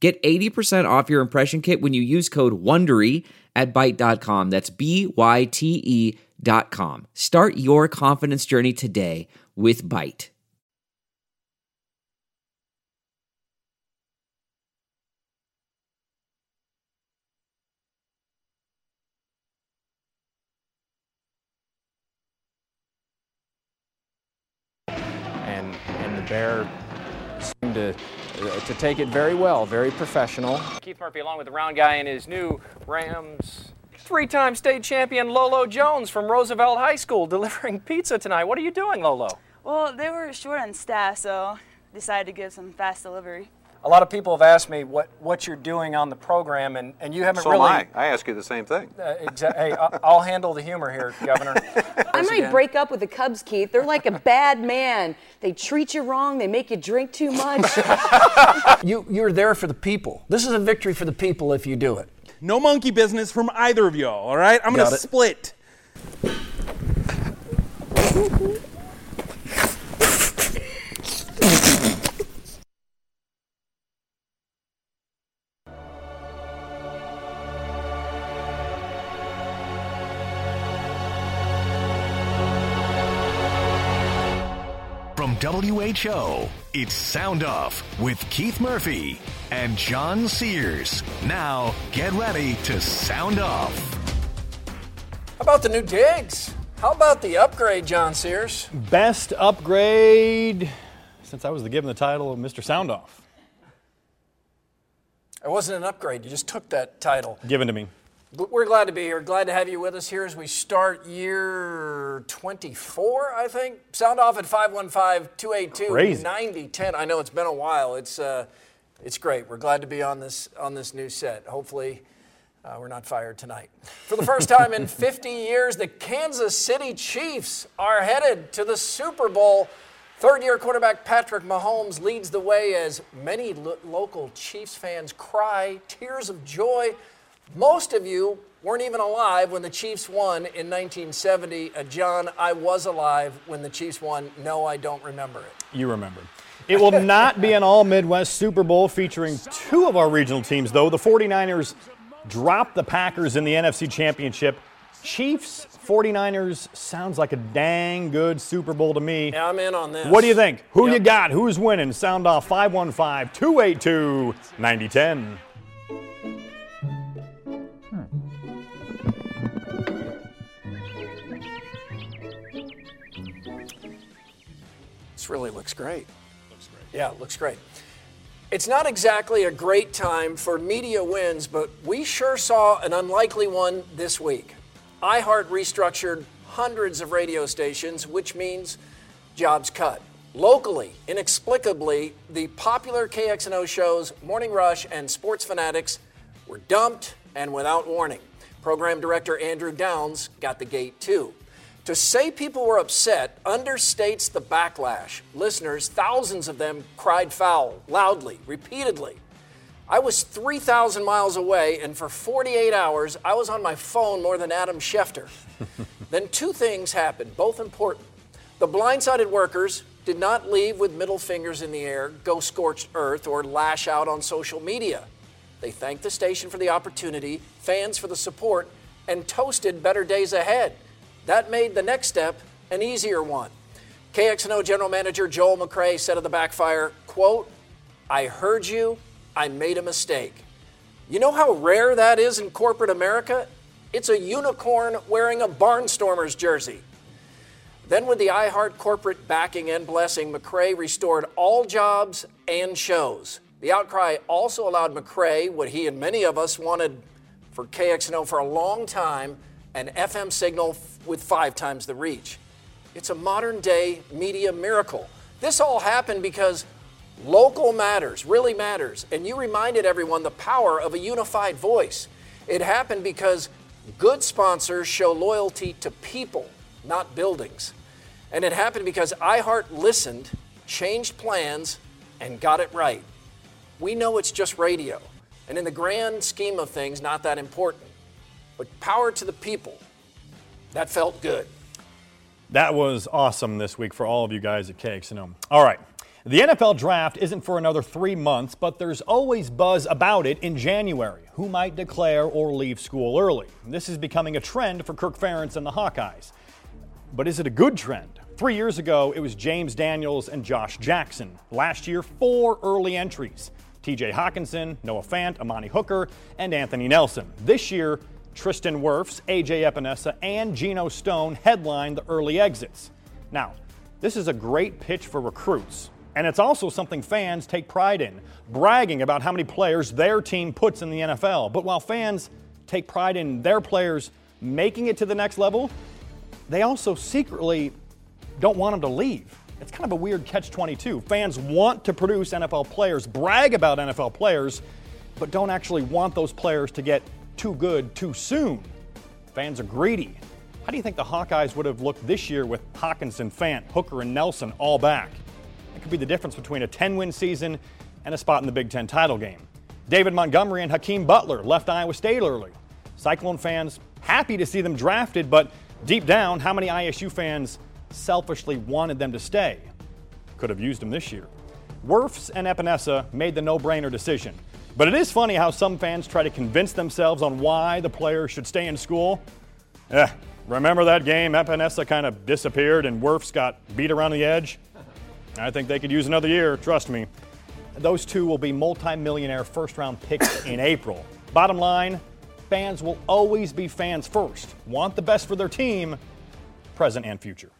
Get 80% off your impression kit when you use code WONDERY at Byte.com. That's B-Y-T-E dot com. Start your confidence journey today with Byte. and and the bear to uh, to take it very well, very professional. Keith Murphy, along with the round guy and his new Rams. Three-time state champion Lolo Jones from Roosevelt High School delivering pizza tonight. What are you doing, Lolo? Well, they were short on staff, so decided to give some fast delivery. A lot of people have asked me what, what you're doing on the program, and, and you haven't So really. am I. I ask you the same thing. Uh, exa- hey, I- I'll handle the humor here, Governor. I might break up with the Cubs, Keith. They're like a bad man. They treat you wrong. They make you drink too much. You, you're there for the people. This is a victory for the people if you do it. No monkey business from either of y'all, all right? I'm gonna it. split. WHO, it's Sound Off with Keith Murphy and John Sears. Now, get ready to sound off. How about the new digs? How about the upgrade, John Sears? Best upgrade since I was given the title of Mr. Sound Off. It wasn't an upgrade. You just took that title. Given to me. But We're glad to be here. Glad to have you with us here as we start year 24, I think. Sound off at 515 282 Crazy. 9010. I know it's been a while. It's, uh, it's great. We're glad to be on this, on this new set. Hopefully, uh, we're not fired tonight. For the first time in 50 years, the Kansas City Chiefs are headed to the Super Bowl. Third year quarterback Patrick Mahomes leads the way as many lo- local Chiefs fans cry tears of joy. Most of you weren't even alive when the Chiefs won in 1970. Uh, John, I was alive when the Chiefs won. No, I don't remember it. You remember. It will not be an all Midwest Super Bowl featuring two of our regional teams, though. The 49ers dropped the Packers in the NFC Championship. Chiefs 49ers sounds like a dang good Super Bowl to me. Yeah, I'm in on this. What do you think? Who Yep. you got? Who's winning? Sound off 515 282 9010. This really looks great. Looks great. Yeah, it looks great. It's not exactly a great time for media wins, but we sure saw an unlikely one this week. iHeart restructured hundreds of radio stations, which means jobs cut. Locally, inexplicably, the popular KXNO shows Morning Rush and Sports Fanatics were dumped and without warning. Program director Andrew Downs got the gate too. To say people were upset understates the backlash. Listeners, thousands of them cried foul, loudly, repeatedly. I was 3,000 miles away, and for 48 hours, I was on my phone more than Adam Schefter. then two things happened, both important. The blindsided workers did not leave with middle fingers in the air, go scorched earth, or lash out on social media. They thanked the station for the opportunity, fans for the support, and toasted better days ahead. That made the next step an easier one. KXNO General Manager Joel McRae said of the backfire, quote, I heard you, I made a mistake. You know how rare that is in corporate America? It's a unicorn wearing a Barnstormers jersey. Then, with the iHeart corporate backing and blessing, McRae restored all jobs and shows. The outcry also allowed McRae what he and many of us wanted for KXNO for a long time an FM signal with five times the reach. It's a modern day media miracle. This all happened because Local matters, really matters. And you reminded everyone the power of a unified voice. It happened because good sponsors show loyalty to people, not buildings. And it happened because iHeart listened, changed plans, and got it right. We know it's just radio, and in the grand scheme of things, not that important. But power to the people, that felt good. That was awesome this week for all of you guys at KXNO. All right. The NFL draft isn't for another three months, but there's always buzz about it in January. Who might declare or leave school early? This is becoming a trend for Kirk Ferentz and the Hawkeyes. But is it a good trend? Three years ago, it was James Daniels and Josh Jackson. Last year, four early entries TJ Hockenson, Noah Fant, Amani Hooker, and Anthony Nelson. This year, Tristan Wirfs, AJ Epenesa, and Geno Stone headline the early exits. Now, this is a great pitch for recruits, and it's also something fans take pride in, bragging about how many players their team puts in the NFL. But while fans take pride in their players making it to the next level, they also secretly don't want them to leave. It's kind of a weird catch 22. Fans want to produce NFL players, brag about NFL players, but don't actually want those players to get too good too soon. Fans are greedy. How do you think the Hawkeyes would have looked this year with Hockenson, Fant, Hooker, and Nelson all back? It could be the difference between a 10 win season and a spot in the Big Ten title game. David Montgomery and Hakeem Butler left Iowa State early. Cyclone fans happy to see them drafted, but deep down, how many ISU fans selfishly wanted them to stay? Could have used them this year. Wirfs and Epenesa made the no brainer decision. But it is funny how some fans try to convince themselves on why the player should stay in school. Eh, remember that game? Epenesa kind of disappeared and Wirfs got beat around the edge? I think they could use another year, trust me. Those two will be multi-millionaire first round picks in April. Bottom line, fans will always be fans first. Want the best for their team, present and future.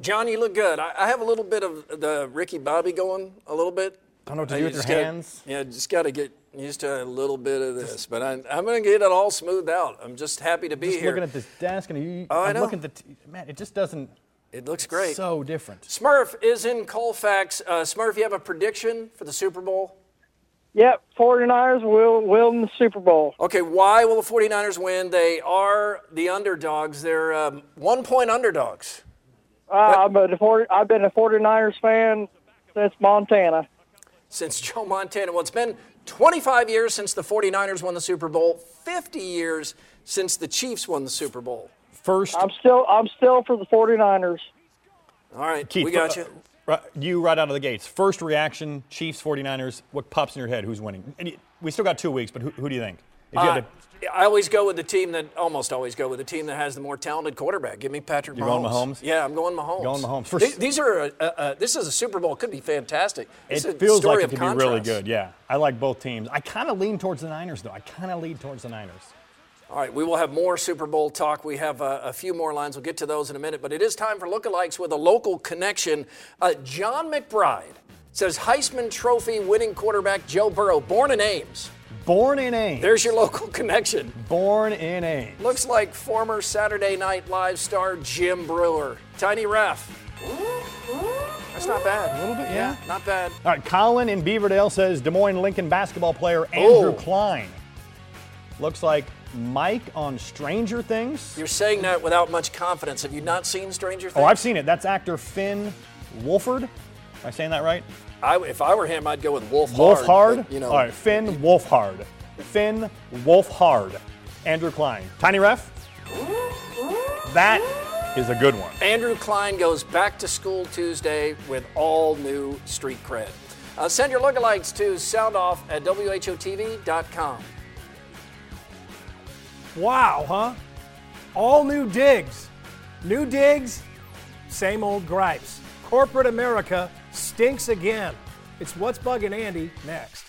John, you look good. I have a little bit of the Ricky Bobby going a little bit. I don't know what to do you with your just gotta- hands. yeah, just got to get used to a little bit of this. But I, I'm going to get it all smoothed out. I'm just happy to be here. Just here. looking at this desk and you, Oh, I I'm know. looking at the t- man. It just doesn't. it looks great. So different. Smurf is in Colfax. Uh, Smurf, you have a prediction for the Super Bowl? Yep, 49ers will will win the Super Bowl. Okay, why will the 49ers win? They are the underdogs. They're um, one point underdogs. Uh, I'm a, 40, I've been a 49ers fan since Montana. Since Joe Montana. Well, it's been 25 years since the 49ers won the Super Bowl, 50 years since the Chiefs won the Super Bowl. First, I'm still I'm still for the 49ers. All right, Keith, we got you. uh, right- you right out of the gates. First reaction: Chiefs, 49ers. What pops in your head? Who's winning? And you, we still got two weeks, but who, who do you think? If you Uh, had to- I always go with the team that almost always go with the team that has the more talented quarterback. Give me Patrick You're Mahomes. going Mahomes? Yeah, I'm going Mahomes. Going Mahomes. For- These, these are a, a, a, this is a Super Bowl. It could be fantastic. It's it a feels story like it could be really good. Yeah, I like both teams. I kind of lean towards the Niners, though. I kind of lean towards the Niners. All right, we will have more Super Bowl talk. We have uh, a few more lines. We'll get to those in a minute. But it is time for lookalikes with a local connection. Uh, John McBride says Heisman Trophy winning quarterback Joe Burrow, born in Ames. Born in Ames. There's your local connection. Born in Ames. Looks like former Saturday Night Live star Jim Breuer. Tiny ref. That's not bad. A little bit, yeah. Not bad. All right, Colin in Beaverdale says Des Moines Lincoln basketball player oh. Andrew Oh. Klein. Looks like Mike on Stranger Things. You're saying that without much confidence. Have you not seen Stranger Things? Oh, I've seen it. That's actor Finn Wolford. Am I saying that right? I, if I were him, I'd go with Wolf Wolf Hard. but, You know, All right, Finn Wolfhard. Finn Wolfhard. Andrew Klein. Tiny ref. That is a good one. Andrew Klein goes back to school Tuesday with all new street cred. Uh, send your lookalikes to soundoff at whotv.com. Wow, huh? All new digs. New digs, same old gripes. Corporate America stinks again. It's What's Bugging Andy next.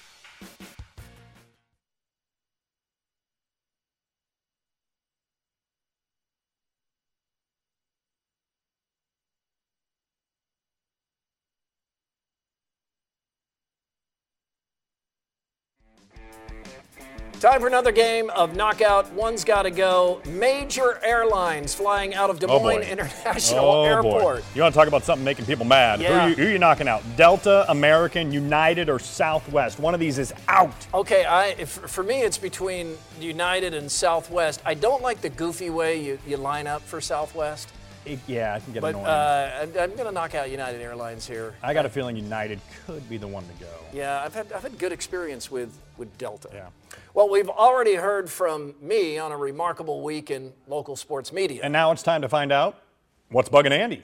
Time for another game of knockout. One's got to go. Major airlines flying out of Des Oh, Moines boy. International Oh, Airport. boy. You want to talk about something making people mad? Yeah. Who, are you, who are you knocking out? Delta, American, United, or Southwest? One of these is out. Okay, I if, for me it's between United and Southwest. I don't like the goofy way you, you line up for Southwest, It- yeah, I can get but annoying. uh, I'm, I'm going to knock out United Airlines here. I got a feeling United could be the one to go. Yeah, I've had I've had good experience with with Delta. Yeah. Well, we've already heard from me on a remarkable week in local sports media. And now it's time to find out what's bugging Andy.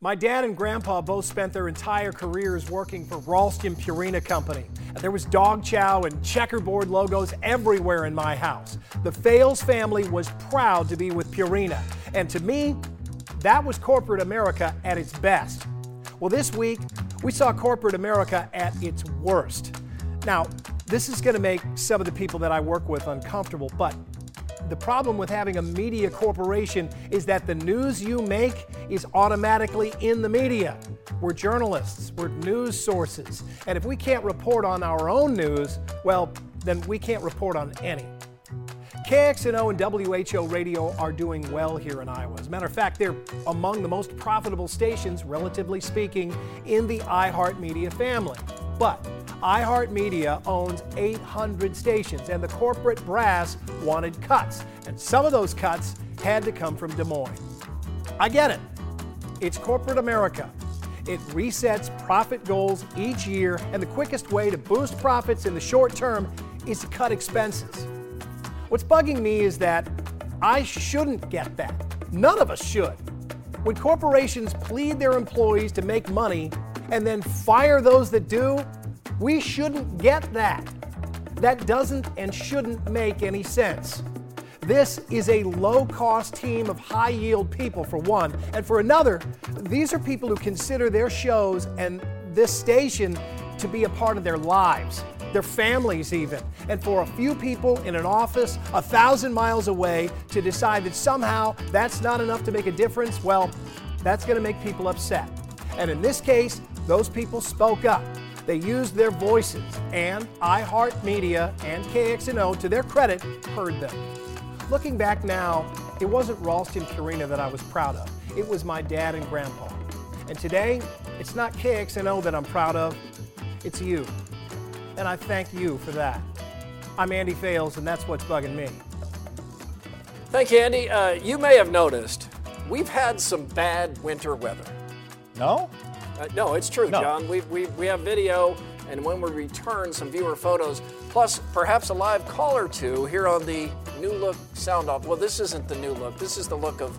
My dad and grandpa both spent their entire careers working for Ralston Purina Company. There was dog chow and checkerboard logos everywhere in my house. The Fales family was proud to be with Purina. And to me, that was corporate America at its best. Well, this week, we saw corporate America at its worst. Now, this is going to make some of the people that I work with uncomfortable, but the problem with having a media corporation is that the news you make is automatically in the media. We're journalists, we're news sources, and if we can't report on our own news, well, then we can't report on any. KXNO and WHO Radio are doing well here in Iowa. As a matter of fact, they're among the most profitable stations, relatively speaking, in the iHeartMedia family. But iHeartMedia owns 800 stations, and the corporate brass wanted cuts. And some of those cuts had to come from Des Moines. I get it. It's corporate America. It resets profit goals each year, and the quickest way to boost profits in the short term is to cut expenses. What's bugging me is that I shouldn't get that. None of us should. When corporations plead their employees to make money and then fire those that do, we shouldn't get that. That doesn't and shouldn't make any sense. This is a low cost team of high yield people, for one. And for another, these are people who consider their shows and this station to be a part of their lives, their families, even. And for a few people in an office a thousand miles away to decide that somehow that's not enough to make a difference, well, that's going to make people upset. And in this case, those people spoke up. They used their voices, and iHeartMedia and KXNO, to their credit, heard them. Looking back now, it wasn't Ralston Purina that I was proud of. It was my dad and grandpa. And today, it's not KXNO that I'm proud of, it's you. And I thank you for that. I'm Andy Fales, and that's what's bugging me. Thank you, Andy. Uh, you may have noticed we've had some bad winter weather. No? Uh, no, it's true, No. John. We, we, we have video, and when we return, some viewer photos, plus perhaps a live call or two here on the new look sound off. Well, this isn't the new look. This is the look of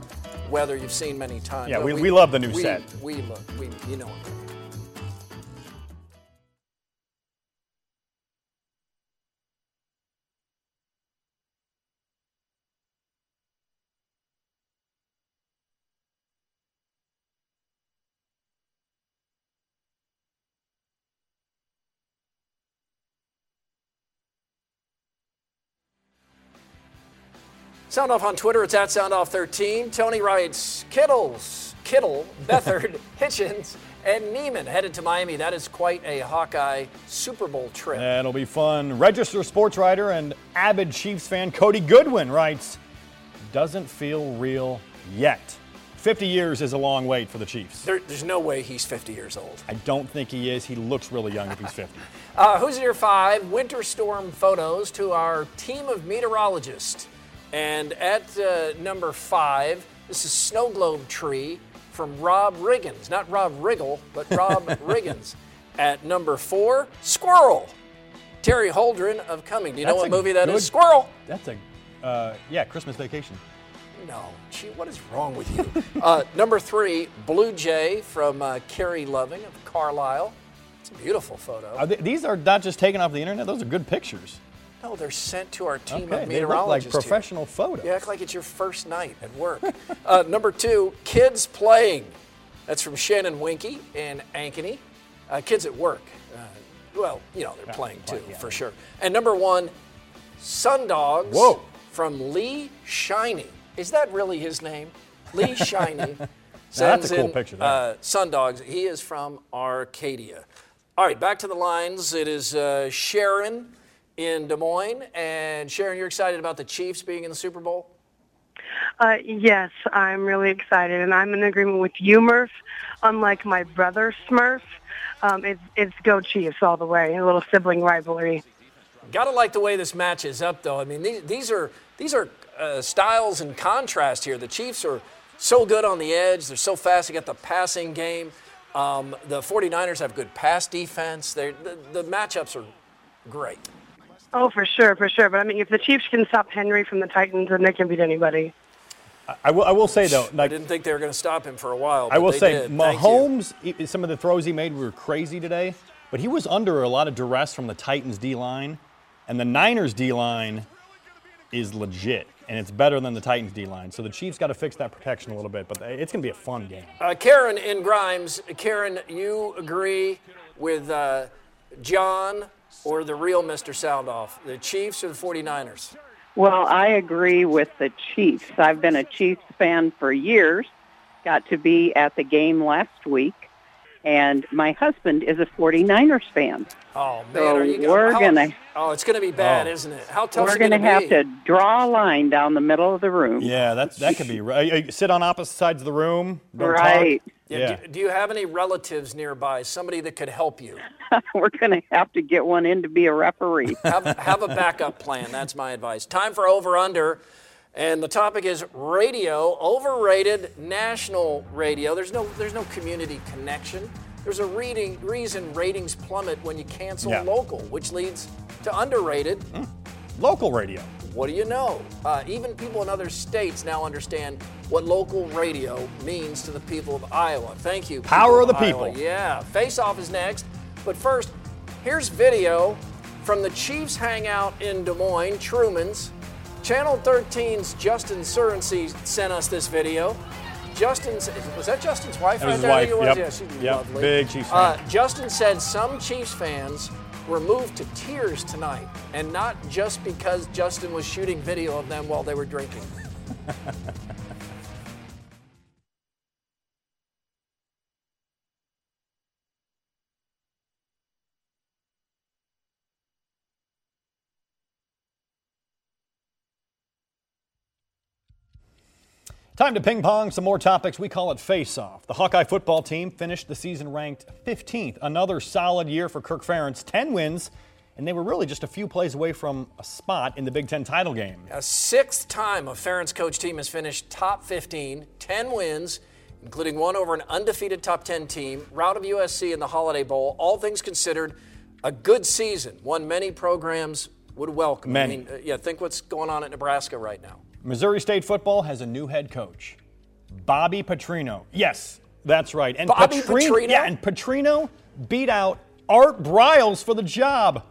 weather you've seen many times. Yeah, But we- we love the new we- set. We look, we, you know. Sound off on Twitter. It's at SoundOff13. Tony writes Kittles, Kittle, Beathard, Hitchens, and Niemann headed to Miami. That is quite a Hawkeye Super Bowl trip. That'll be fun. Register sports writer and avid Chiefs fan Cody Goodwin writes, doesn't feel real yet. 50 years is a long wait for the Chiefs. There, there's no way he's 50 years old. I don't think he is. He looks really young if he's 50. Uh, who's in your five winter storm photos to our team of meteorologists? And at uh, number five, this is Snow Globe Tree from Rob Riggins. Not Rob Riggle, but Rob Riggins. At number four, Squirrel. Terry Holdren of Corning. Do you know what movie that is? good- Squirrel. That's a, uh, yeah, Christmas vacation. No, gee, what is wrong with you? uh, number three, Blue Jay from uh, Carrie Loving of Carlisle. It's a beautiful photo. Are they, these are not just taken off the internet, those are good pictures. No, they're sent to our team Okay, of they look like meteorologists. here. professional photos. You act like it's your first night at work. uh, number two, kids playing. That's from Shannon Winky in Ankeny. Uh, kids at work. Uh, well, you know, they're playing too, for sure. And number one, Sundogs Whoa. from Lee Shiny. Is that really his name? Lee Shiny. that's a cool in, picture. Uh, Sundogs. He is from Arcadia. All right, back to the lines. It is uh, Sharon in Des Moines. And Sharon, you're excited about the Chiefs being in the Super Bowl? Uh, yes, I'm really excited, and I'm in agreement with you, Murph. Unlike my brother Smurf, um, it's, it's go Chiefs all the way. A little sibling rivalry. Gotta like the way this matches up, though. I mean, these, these are these are uh, styles and contrast here. The Chiefs are so good on the edge. They're so fast. They got the passing game. Um, the 49ers have good pass defense. They're, the, the matchups are great. Oh, for sure, for sure. But I mean, if the Chiefs can stop Henry from the Titans, then they can beat anybody. I will, I will say though, I didn't think they were going to stop him for a while. I will they say did. Mahomes, he- some of the throws he made were crazy today, but he was under a lot of duress from the Titans D line, and the Niners D line is legit, and it's better than the Titans D line. So the Chiefs got to fix that protection a little bit, but it's going to be a fun game. Uh, Karen in Grimes. Karen, you agree with uh, John or the real Mr. Soundoff? The Chiefs or the 49ers? Well, I agree with the Chiefs. I've been a Chiefs fan for years. Got to be at the game last week, and my husband is a 49ers fan. Oh man, So are you we're gonna- Oh, it's going to be bad, Oh. isn't it? How tough We're is it going to gonna have to draw a line down the middle of the room. Yeah, that that could be right. Uh, Sit on opposite sides of the room. Don't Right. Talk. Yeah, Yeah. Do, do you have any relatives nearby? Somebody that could help you? We're going to have to get one in to be a referee. Have, have a backup plan. That's my advice. Time for over under. And the topic is radio, overrated national radio. There's no there's no community connection. There's a reading reason ratings plummet when you cancel Yeah. local, which leads to underrated. Hmm. Local radio. What do you know? Uh, even people in other states now understand what local radio means to the people of Iowa. Thank you. Power of the Iowa. people. Yeah. Face off is next. But first, here's video from the Chiefs hangout in Des Moines, Truman's. Channel 13's Justin Surrency sent us this video. Justin's was that Justin's wife That right was his there? Wife, yep. Yeah, she's Yep, lovely. big Chiefs Uh, fan. Justin said some Chiefs fans were moved to tears tonight, and not just because Justin was shooting video of them while they were drinking. Time to ping pong some more topics. We call it face off. The Hawkeye football team finished the season ranked 15th. Another solid year for Kirk Ferentz. 10 wins, and they were really just a few plays away from a spot in the Big Ten title game. A sixth time a Ferentz coach team has finished top 15, 10 wins, including one over an undefeated top 10 team, route of USC in the Holiday Bowl. All things considered, a good season, one many programs would welcome. Many. I mean, uh, yeah, think what's going on at Nebraska right now. Missouri State football has a new head coach, Bobby Petrino. Yes, that's right. And Bobby Petrino? Yeah, and Petrino beat out Art Briles for the job.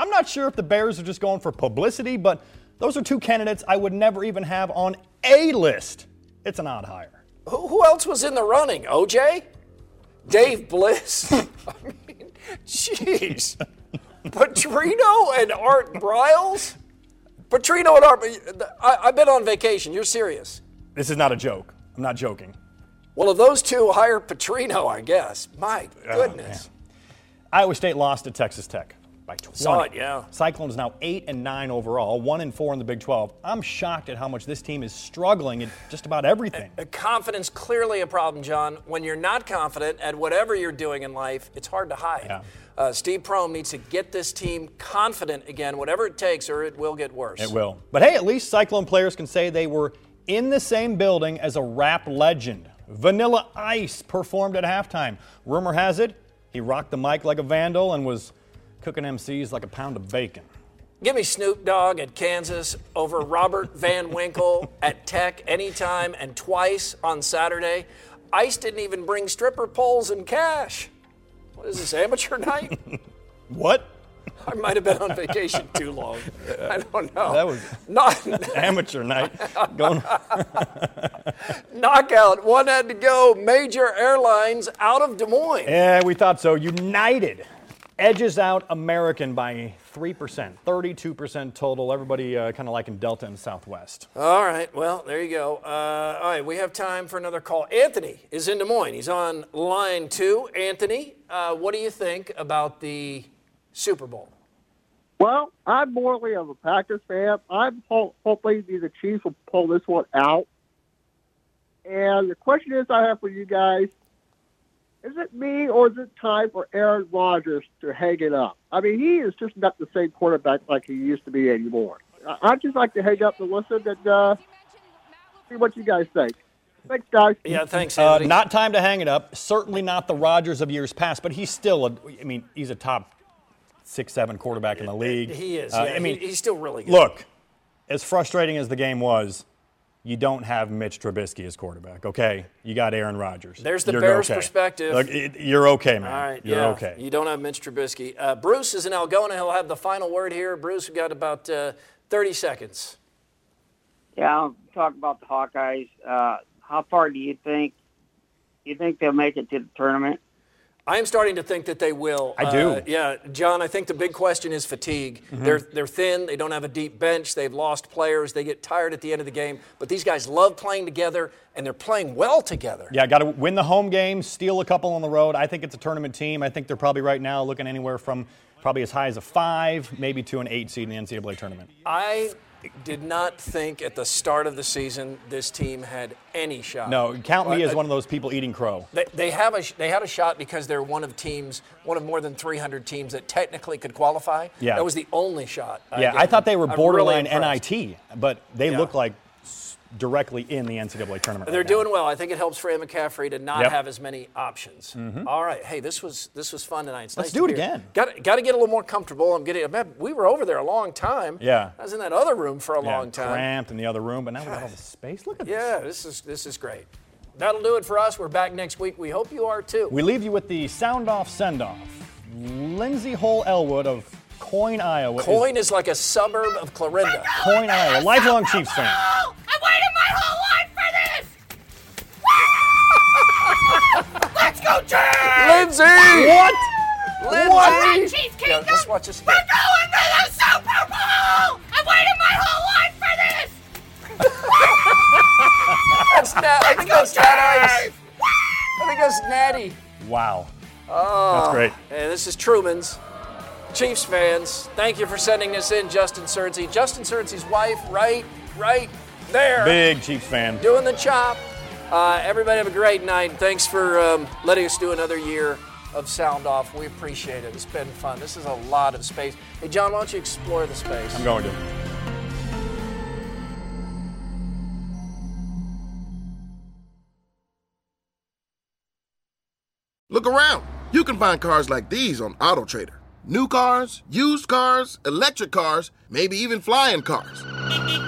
I'm not sure if the Bears are just going for publicity, but those are two candidates I would never even have on a list. It's an odd hire. Who, who else was in the running? OJ? Dave Bliss? I mean, jeez. Petrino and Art Briles? Petrino and Art. I, I've been on vacation. You're serious. This is not a joke. I'm not joking. Well, if those two hire Petrino, I guess. My oh, goodness. Iowa State lost to Texas Tech by 20. Saw it, yeah. Cyclones now 8 and 9 overall, 1 and 4 in the Big 12. I'm shocked at how much this team is struggling at just about everything. Uh, Confidence clearly a problem, John. When you're not confident at whatever you're doing in life, it's hard to hide. Yeah. Uh, Steve Prohm needs to get this team confident again, whatever it takes, or it will get worse. It will. But hey, at least Cyclone players can say they were in the same building as a rap legend. Vanilla Ice performed at halftime. Rumor has it he rocked the mic like a vandal and was cooking MCs like a pound of bacon. Give me Snoop Dogg at Kansas over Robert Van Winkle at Tech anytime and twice on Saturday. Ice didn't even bring stripper poles and cash. What is this, amateur night? What? I might have been on vacation too long. I don't know. That was Not amateur night. Going. knockout. One had to go. Major airlines out of Des Moines. Yeah, we thought so. United edges out American by 3%, 32% total. Everybody uh, kind of liking Delta and Southwest. All right. Well, there you go. Uh, all right. We have time for another call. Anthony is in Des Moines. He's on line two. Anthony, uh, what do you think about the Super Bowl? Well, I'm morally of a Packers fan. I'm ho- hoping the Chiefs will pull this one out. And the question is, I have for you guys: Is it me, or is it time for Aaron Rodgers to hang it up? I mean, he is just not the same quarterback like he used to be anymore. I- I'd just like to hang up and listen and uh, see what you guys think. Thanks, guys. Yeah, thanks, Uh, Andy. not time to hang it up. Certainly not the Rodgers of years past, but he's still a. I mean, he's a top six, seven quarterback in the league. He is. Uh, yeah, I mean, he's still really good. look, as frustrating as the game was, you don't have Mitch Trubisky as quarterback. Okay, you got Aaron Rodgers. There's the You're Bears' okay. perspective. Look, it- you're okay, man. All right, You're yeah. okay. You don't have Mitch Trubisky. Uh, Bruce is in Algona. He'll have the final word here. Bruce, we've got about uh, 30 seconds. Yeah, I'll talk about the Hawkeyes. Uh, how far do you think? Do you think they'll make it to the tournament? I am starting to think that they will. I do. Uh, yeah, John. I think the big question is fatigue. Mhm. They're they're thin. They don't have a deep bench. They've lost players. They get tired at the end of the game. But these guys love playing together, and they're playing well together. Yeah, got to win the home game, steal a couple on the road. I think it's a tournament team. I think they're probably right now looking anywhere from probably as high as a five, maybe to an eight seed in the NCAA tournament. I did not think at the start of the season this team had any shot. No, count me Uh, as one of those people eating crow. They, they have a they had a shot because they're one of teams, one of more than 300 teams that technically could qualify. Yeah. that was the only shot. Yeah, I thought they were I'm really borderline. NIT, but they Yeah. look like directly in the NCAA tournament. They're right now. doing well. I think it helps Fran McCaffery to not Yep. have as many options. Mhm. All right, hey, this was this was fun tonight. It's Let's nice do to it again. Got got to get a little more comfortable. I'm getting. man, We were over there a long time. Yeah. I was in that other room for a Yeah, long time. cramped in the other room, but now we got all the space. Look at this. Yeah, this is this is great. That'll do it for us. We're back next week. We hope you are too. We leave you with the sound off send off. Lindsay Hole Elwood of Coin, Iowa. is- is like a suburb of Clarinda. Coin, Iowa. Lifelong Chiefs fan. I waited my whole life for this! Let's go, Chiefs! Lindsay! What? Lindsay! What? Chiefs Yeah, Kingdom! let's watch this We're going to the Super Bowl! I waited my whole life for this! That's Nat. I think that's Nat I think that's Natty. Wow. Oh, That's great. And this is Truman's. Chiefs fans, thank you for sending this in, Justin Surrency. Justin Surrency's wife, right, right there, Big Chiefs fan. doing the chop. Uh, everybody have a great night. Thanks for um, letting us do another year of Sound Off. We appreciate it. It's been fun. This is a lot of space. Hey, John, why don't you explore the space? I'm going to. Look around. You can find cars like these on AutoTrader. New cars, used cars, electric cars, maybe even flying cars.